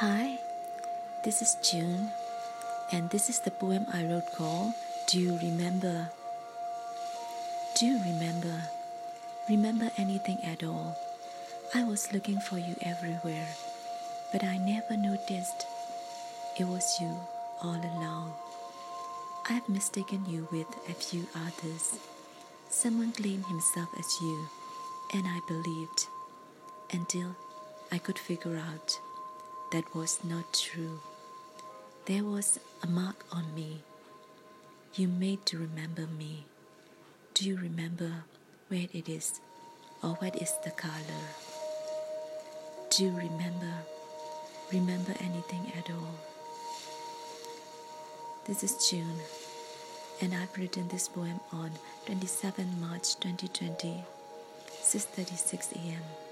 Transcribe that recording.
Hi, this is June, and this is the poem I wrote called Do You Remember? Do you remember? Remember anything at all? I was looking for you everywhere, but I never noticed it was you all along. I've mistaken you with a few others. Someone claimed himself as you, and I believed until I could figure out that was not true. There was a mark on me. You made to remember me. Do you remember where it is or what is the color? Do you remember? Remember anything at all? This is June, and I've written this poem on 27 March 2020, 6:36 a.m.